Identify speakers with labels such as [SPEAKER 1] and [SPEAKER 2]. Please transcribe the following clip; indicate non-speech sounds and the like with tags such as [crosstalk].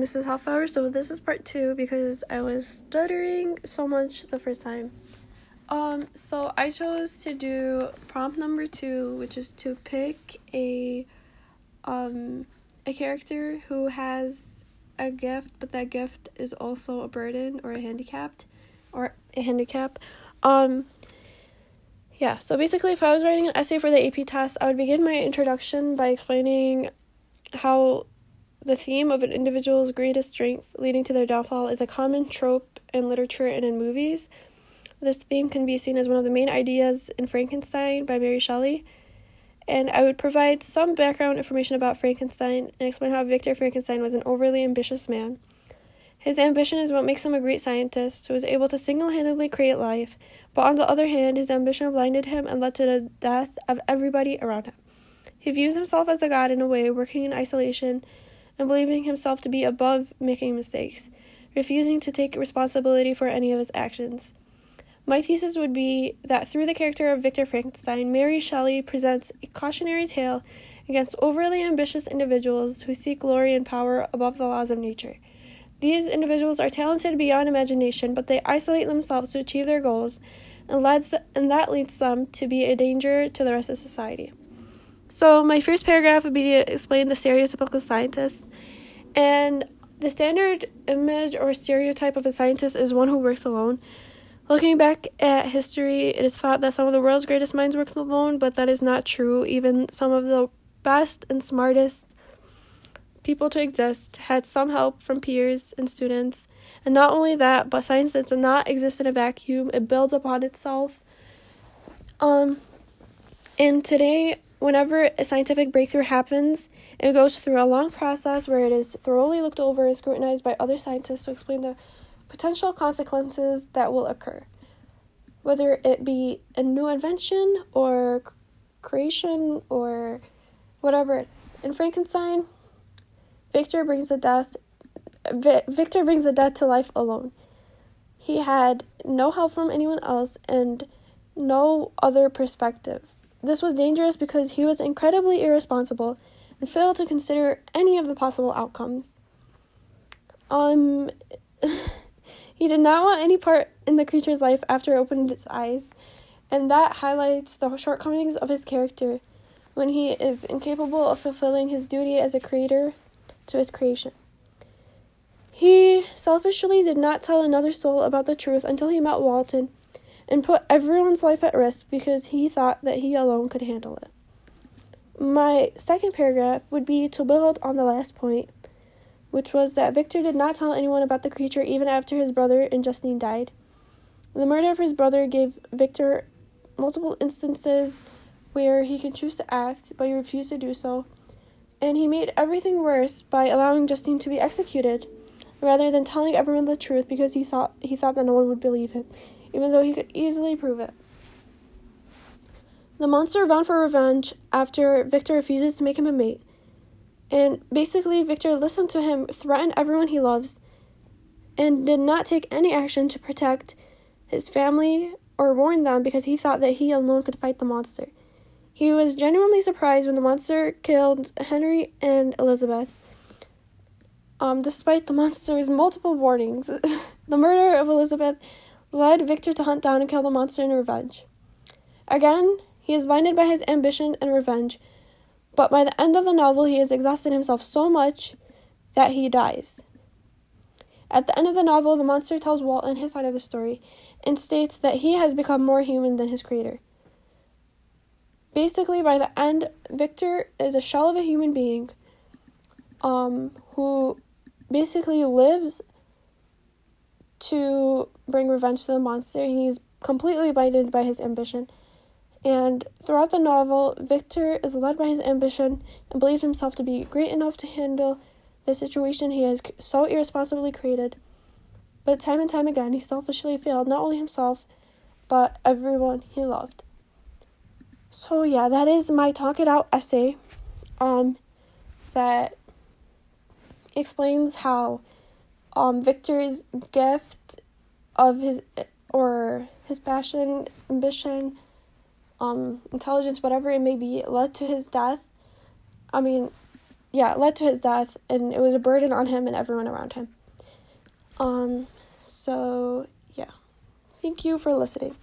[SPEAKER 1] Mrs. Hoffbauer. So this is part two because I was stuttering so much the first time. Um, so I chose to do prompt number two, which is to pick a um a character who has a gift, but that gift is also a burden or a handicapped or a handicap. Um yeah, so basically if I was writing an essay for the AP test, I would begin my introduction by explaining how the theme of an individual's greatest strength leading to their downfall is a common trope in literature and in movies. This theme can be seen as one of the main ideas in Frankenstein by Mary Shelley. And I would provide some background information about Frankenstein and explain how Victor Frankenstein was an overly ambitious man. His ambition is what makes him a great scientist who was able to single handedly create life, but on the other hand, his ambition blinded him and led to the death of everybody around him. He views himself as a god in a way, working in isolation and believing himself to be above making mistakes, refusing to take responsibility for any of his actions. My thesis would be that through the character of Victor Frankenstein, Mary Shelley presents a cautionary tale against overly ambitious individuals who seek glory and power above the laws of nature. These individuals are talented beyond imagination, but they isolate themselves to achieve their goals, and, leads and that leads them to be a danger to the rest of society. So, my first paragraph would be to explain the stereotypical scientist. And the standard image or stereotype of a scientist is one who works alone. Looking back at history, it is thought that some of the world's greatest minds worked alone, but that is not true. Even some of the best and smartest people to exist had some help from peers and students. And not only that, but science does not exist in a vacuum, it builds upon itself. Um, and today, whenever a scientific breakthrough happens, it goes through a long process where it is thoroughly looked over and scrutinized by other scientists to explain the potential consequences that will occur. Whether it be a new invention or creation or whatever it is. In Frankenstein, Victor brings the death Victor brings the dead to life alone. He had no help from anyone else and no other perspective. This was dangerous because he was incredibly irresponsible and failed to consider any of the possible outcomes. Um, [laughs] he did not want any part in the creature's life after it opened its eyes, and that highlights the shortcomings of his character when he is incapable of fulfilling his duty as a creator to his creation. He selfishly did not tell another soul about the truth until he met Walton and put everyone's life at risk because he thought that he alone could handle it. My second paragraph would be to build on the last point, which was that Victor did not tell anyone about the creature even after his brother and Justine died. The murder of his brother gave Victor multiple instances where he could choose to act, but he refused to do so, and he made everything worse by allowing Justine to be executed rather than telling everyone the truth because he thought he thought that no one would believe him even though he could easily prove it. The monster vowed for revenge after Victor refuses to make him a mate. And basically, Victor listened to him threaten everyone he loves and did not take any action to protect his family or warn them because he thought that he alone could fight the monster. He was genuinely surprised when the monster killed Henry and Elizabeth. Um, despite the monster's multiple warnings, [laughs] the murder of Elizabeth led Victor to hunt down and kill the monster in revenge. Again, he is blinded by his ambition and revenge, but by the end of the novel, he has exhausted himself so much that he dies. At the end of the novel, the monster tells Walton his side of the story and states that he has become more human than his creator. Basically, by the end, Victor is a shell of a human being um, who basically lives to bring revenge to the monster. He's completely blinded by his ambition. And throughout the novel, Victor is led by his ambition and believes himself to be great enough to handle the situation he has so irresponsibly created. But time and time again, he selfishly failed not only himself, but everyone he loved. So yeah, that is my talk it out essay. Um, that explains how um, Victor's gift of his or his passion, ambition, um, intelligence, whatever it may be, led to his death. I mean, yeah, led to his death, and it was a burden on him and everyone around him. Um, so yeah, thank you for listening.